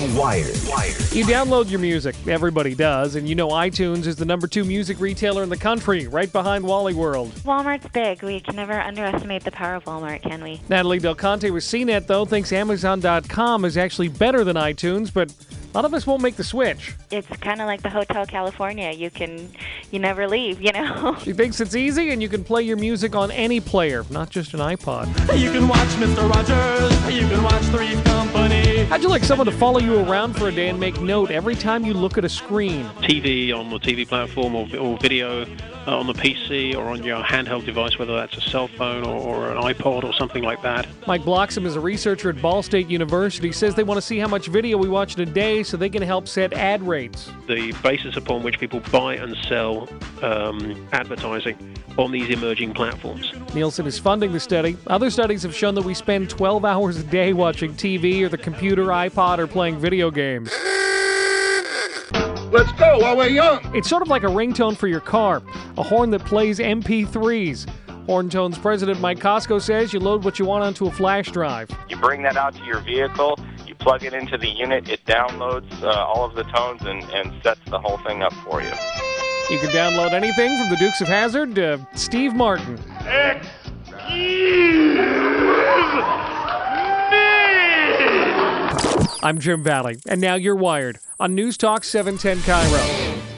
Wired. Wired. You download your music. Everybody does. And you know iTunes is the number two music retailer in the country, right behind Wally World. Walmart's big. We can never underestimate the power of Walmart, can we? Natali Del Conte with CNET, though, thinks Amazon.com is actually better than iTunes, but a lot of us won't make the switch. It's kind of like the Hotel California. You can, you never leave, you know? She thinks it's easy and you can play your music on any player, not just an iPod. You can watch Mr. Rogers. You can watch Three's Company. How'd you like someone to follow you around for a day and make note every time you look at a screen? TV on the TV platform or, or video uh, on the PC or on your handheld device, whether that's a cell phone or, or an iPod or something like that. Mike Bloxham is a researcher at Ball State University. Says they want to see how much video we watch in a day so they can help set ad rates. The basis upon which people buy and sell um, advertising on these emerging platforms. Nielsen is funding the study. Other studies have shown that we spend 12 hours a day watching TV or the computer, iPod, or playing video games. Let's go while we're young. It's sort of like a ringtone for your car, a horn that plays MP3s. Horntone's president Mike Costco says you load what you want onto a flash drive. You bring that out to your vehicle, you plug it into the unit, it downloads uh, all of the tones and, and sets the whole thing up for you. You can download anything from the Dukes of Hazzard to Steve Martin. I'm Jim Valley, and now you're wired on News Talk 710 KIRO.